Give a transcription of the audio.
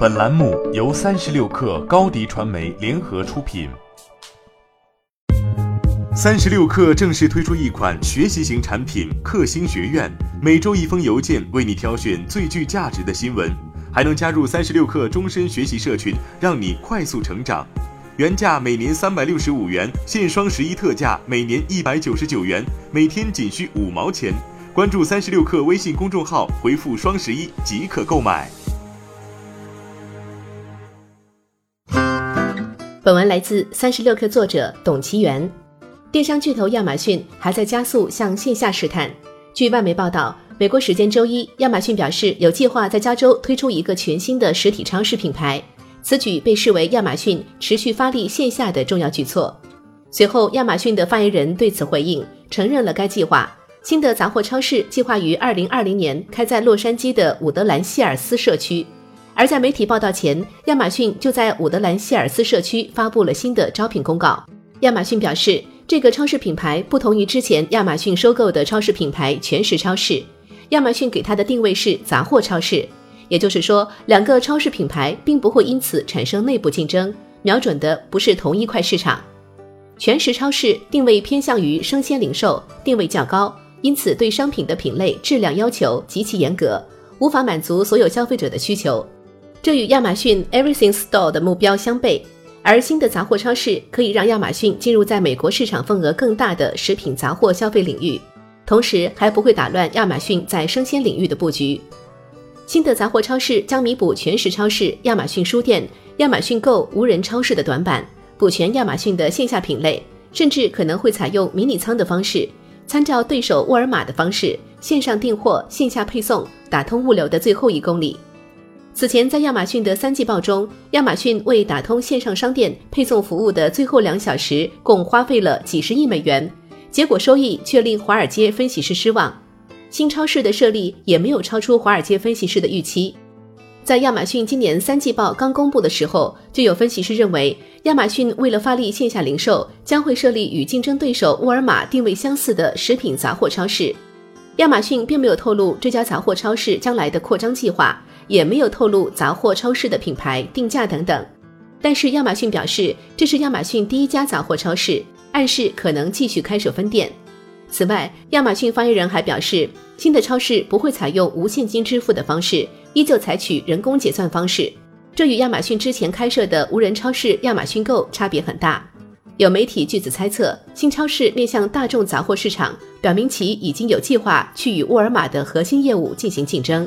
本栏目由三十六氪高低传媒联合出品。三十六氪正式推出一款学习型产品——克星学院，每周一封邮件，为你挑选最具价值的新闻，还能加入三十六氪终身学习社群，让你快速成长。原价每年三百六十五元，现双十一特价每年一百九十九元，每天仅需五毛钱。关注三十六氪微信公众号，回复“双十一”即可购买。本文来自三十六氪作者董其元。电商巨头亚马逊还在加速向线下试探。据外媒报道，美国时间周一，亚马逊表示有计划在加州推出一个全新的实体超市品牌。此举被视为亚马逊持续发力线下的重要举措。随后，亚马逊的发言人对此回应，承认了该计划。新的杂货超市计划于二零二零年开在洛杉矶的伍德兰希尔斯社区，而在媒体报道前，亚马逊就在伍德兰希尔斯社区发布了新的招聘公告。亚马逊表示，这个超市品牌不同于之前亚马逊收购的超市品牌全食超市，亚马逊给它的定位是杂货超市，也就是说，两个超市品牌并不会因此产生内部竞争，瞄准的不是同一块市场。全食超市定位偏向于生鲜零售，定位较高。因此，对商品的品类、质量要求极其严格，无法满足所有消费者的需求。这与亚马逊 Everything Store 的目标相悖。而新的杂货超市可以让亚马逊进入在美国市场份额更大的食品杂货消费领域，同时还不会打乱亚马逊在生鲜领域的布局。新的杂货超市将弥补全食超市、亚马逊书店、亚马逊购无人超市的短板，补全亚马逊的线下品类，甚至可能会采用迷你仓的方式。参照对手沃尔玛的方式，线上订货、线下配送，打通物流的最后一公里。此前在亚马逊的三季报中，亚马逊为打通线上商店配送服务的最后两小时，共花费了几十亿美元，结果收益却令华尔街分析师失望。新超市的设立也没有超出华尔街分析师的预期。在亚马逊今年三季报刚公布的时候，就有分析师认为，亚马逊为了发力线下零售，将会设立与竞争对手沃尔玛定位相似的食品杂货超市。亚马逊并没有透露这家杂货超市将来的扩张计划，也没有透露杂货超市的品牌、定价等等。但是亚马逊表示，这是亚马逊第一家杂货超市，暗示可能继续开设分店。此外，亚马逊发言人还表示，新的超市不会采用无现金支付的方式。依旧采取人工结算方式，这与亚马逊之前开设的无人超市亚马逊购差别很大。有媒体据此猜测，新超市面向大众杂货市场，表明其已经有计划去与沃尔玛的核心业务进行竞争。